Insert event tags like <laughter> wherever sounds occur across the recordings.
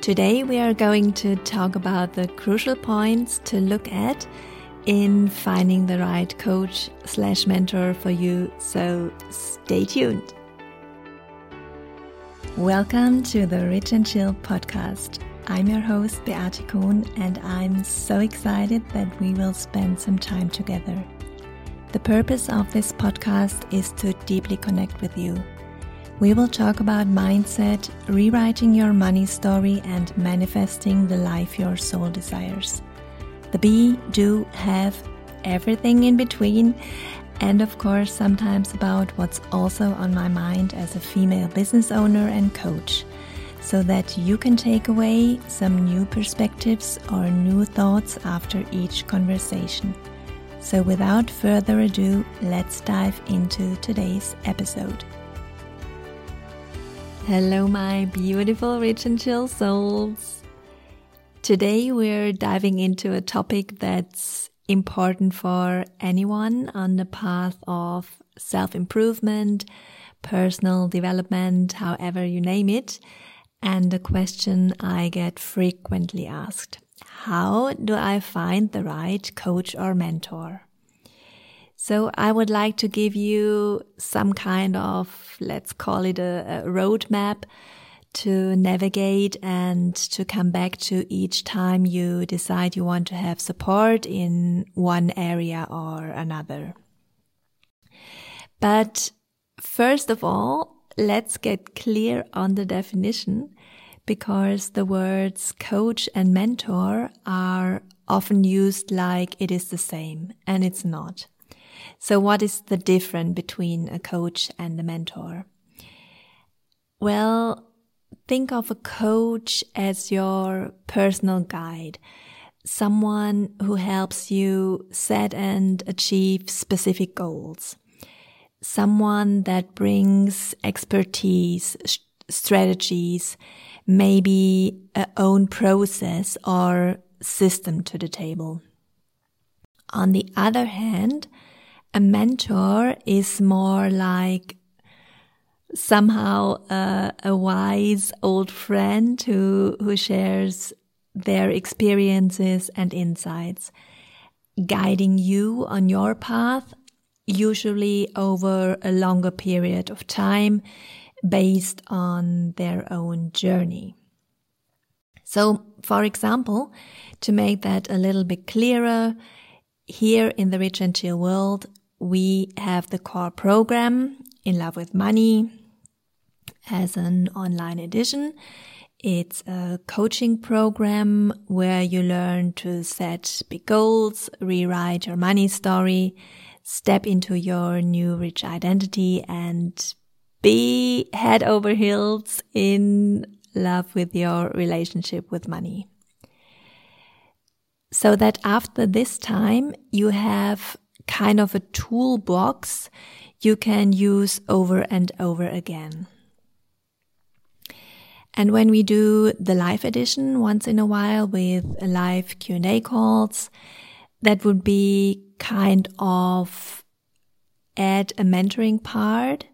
Today we are going to talk about the crucial points to look at in finding the right coach slash mentor for you. So stay tuned. Welcome to the Rich and Chill podcast. I'm your host, Beate Kuhn and I'm so excited that we will spend some time together. The purpose of this podcast is to deeply connect with you. We will talk about mindset, rewriting your money story, and manifesting the life your soul desires. The be, do, have, everything in between, and of course, sometimes about what's also on my mind as a female business owner and coach, so that you can take away some new perspectives or new thoughts after each conversation. So, without further ado, let's dive into today's episode. Hello, my beautiful, rich, and chill souls. Today, we're diving into a topic that's important for anyone on the path of self improvement, personal development, however you name it. And the question I get frequently asked How do I find the right coach or mentor? So I would like to give you some kind of, let's call it a, a roadmap to navigate and to come back to each time you decide you want to have support in one area or another. But first of all, let's get clear on the definition because the words coach and mentor are often used like it is the same and it's not. So what is the difference between a coach and a mentor? Well, think of a coach as your personal guide, someone who helps you set and achieve specific goals, someone that brings expertise, strategies, maybe a own process or system to the table. On the other hand, a mentor is more like somehow a wise old friend who who shares their experiences and insights. Guiding you on your path usually over a longer period of time based on their own journey. So for example to make that a little bit clearer here in the rich and chill world we have the core program in love with money as an online edition. It's a coaching program where you learn to set big goals, rewrite your money story, step into your new rich identity and be head over heels in love with your relationship with money. So that after this time, you have kind of a toolbox you can use over and over again. And when we do the live edition once in a while with live Q&A calls, that would be kind of add a mentoring part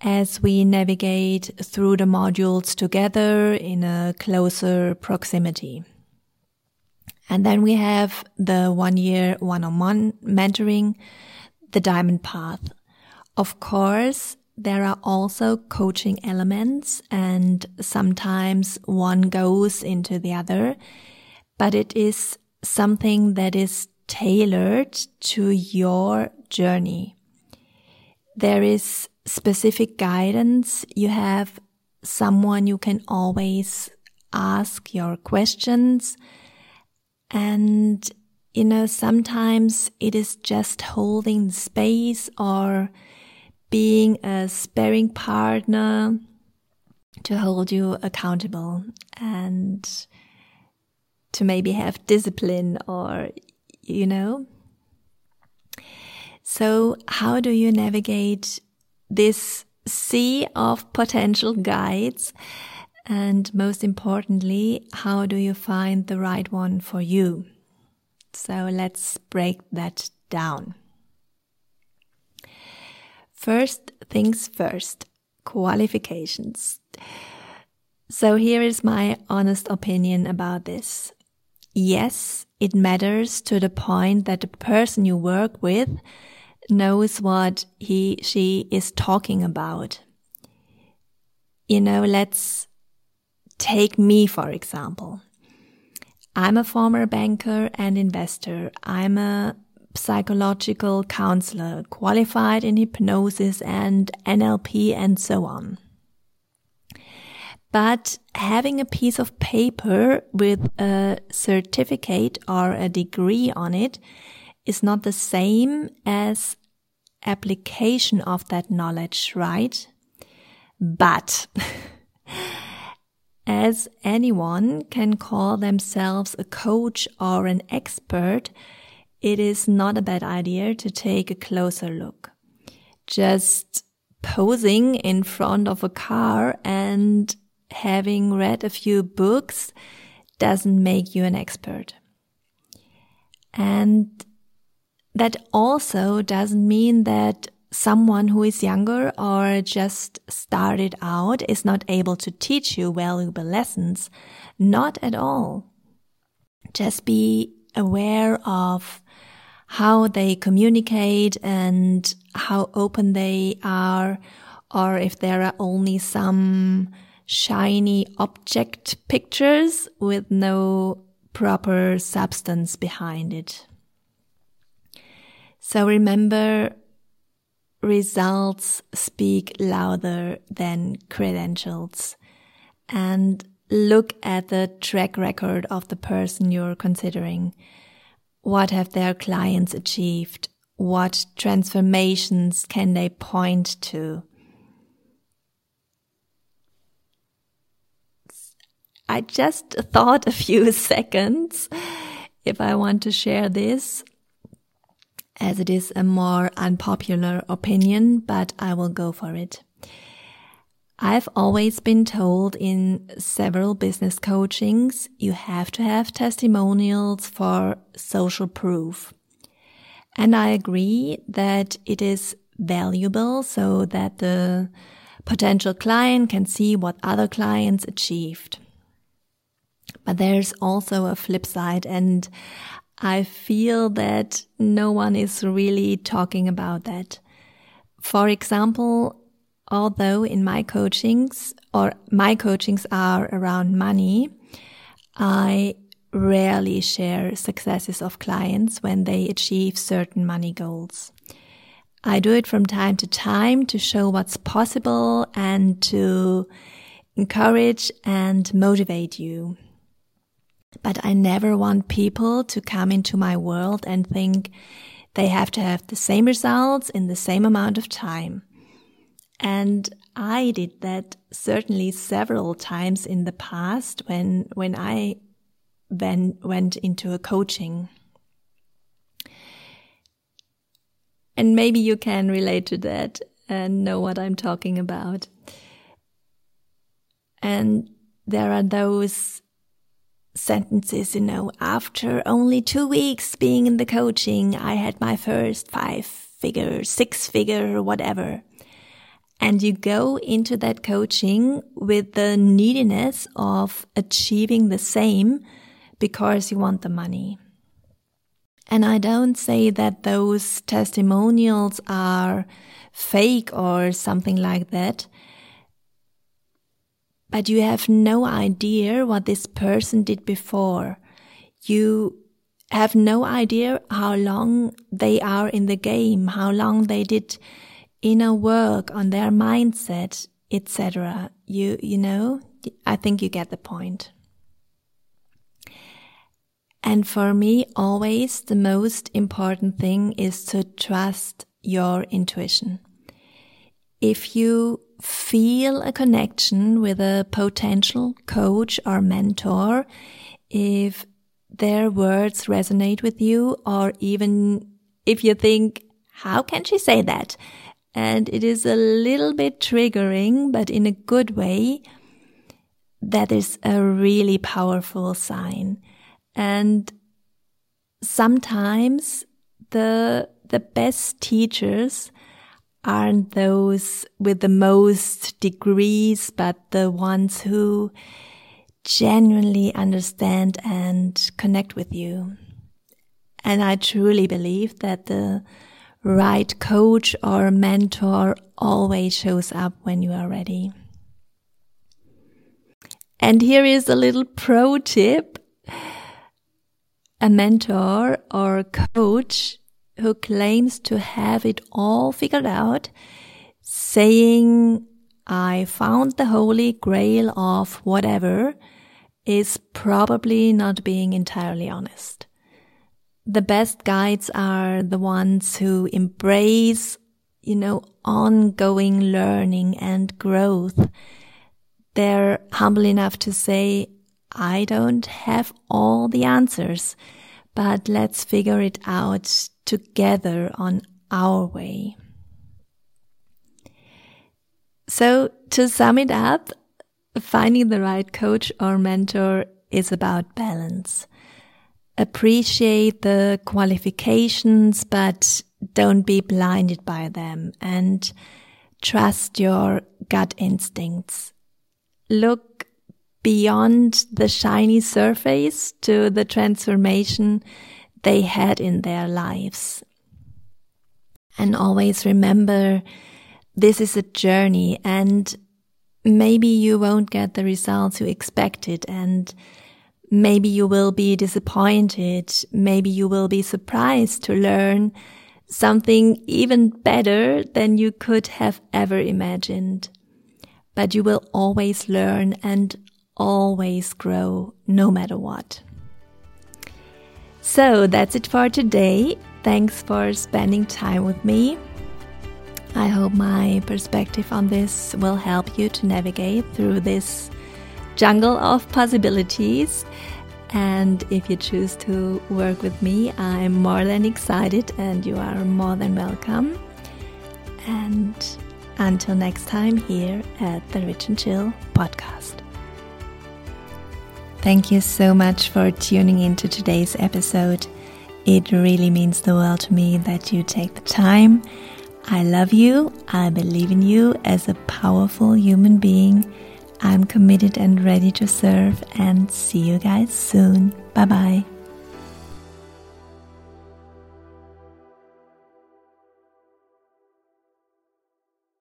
as we navigate through the modules together in a closer proximity. And then we have the one year one on one mentoring, the diamond path. Of course, there are also coaching elements and sometimes one goes into the other, but it is something that is tailored to your journey. There is specific guidance. You have someone you can always ask your questions and, you know, sometimes it is just holding space or being a sparing partner to hold you accountable and to maybe have discipline or, you know. So how do you navigate this sea of potential guides and most importantly, how do you find the right one for you? So let's break that down. First things first, qualifications. So here is my honest opinion about this. Yes, it matters to the point that the person you work with knows what he, she is talking about. You know, let's take me, for example. I'm a former banker and investor. I'm a psychological counselor, qualified in hypnosis and NLP and so on. But having a piece of paper with a certificate or a degree on it is not the same as application of that knowledge, right? But <laughs> as anyone can call themselves a coach or an expert, it is not a bad idea to take a closer look. Just posing in front of a car and having read a few books doesn't make you an expert. And that also doesn't mean that someone who is younger or just started out is not able to teach you valuable lessons. Not at all. Just be aware of how they communicate and how open they are, or if there are only some shiny object pictures with no proper substance behind it. So remember results speak louder than credentials and look at the track record of the person you're considering. What have their clients achieved? What transformations can they point to? I just thought a few <laughs> seconds if I want to share this as it is a more unpopular opinion, but I will go for it. I've always been told in several business coachings, you have to have testimonials for social proof. And I agree that it is valuable so that the potential client can see what other clients achieved. But there's also a flip side and I feel that no one is really talking about that. For example, although in my coachings or my coachings are around money, I rarely share successes of clients when they achieve certain money goals. I do it from time to time to show what's possible and to encourage and motivate you. But I never want people to come into my world and think they have to have the same results in the same amount of time. And I did that certainly several times in the past when, when I then went into a coaching. And maybe you can relate to that and know what I'm talking about. And there are those sentences, you know, after only two weeks being in the coaching, I had my first five figure, six figure, whatever. And you go into that coaching with the neediness of achieving the same because you want the money. And I don't say that those testimonials are fake or something like that but you have no idea what this person did before. You have no idea how long they are in the game, how long they did inner work on their mindset, etc. You, you know, I think you get the point. And for me, always the most important thing is to trust your intuition. If you feel a connection with a potential coach or mentor if their words resonate with you or even if you think, how can she say that? And it is a little bit triggering, but in a good way. That is a really powerful sign. And sometimes the, the best teachers aren't those with the most degrees, but the ones who genuinely understand and connect with you. And I truly believe that the right coach or mentor always shows up when you are ready. And here is a little pro tip. A mentor or coach who claims to have it all figured out, saying, I found the holy grail of whatever, is probably not being entirely honest. The best guides are the ones who embrace, you know, ongoing learning and growth they're humble enough to say, I don't have all the answers, but let's figure it out together on our way. So to sum it up, finding the right coach or mentor is about balance. Appreciate the qualifications, but don't be blinded by them and trust your gut instincts look beyond the shiny surface to the transformation they had in their lives. And always remember this is a journey and maybe you won't get the results you expected and maybe you will be disappointed. Maybe you will be surprised to learn something even better than you could have ever imagined but you will always learn and always grow no matter what. So that's it for today. Thanks for spending time with me. I hope my perspective on this will help you to navigate through this jungle of possibilities. And if you choose to work with me, I'm more than excited and you are more than welcome. And until next time, here at the Rich and Chill podcast. Thank you so much for tuning into today's episode. It really means the world to me that you take the time. I love you. I believe in you as a powerful human being. I'm committed and ready to serve, and see you guys soon. Bye bye.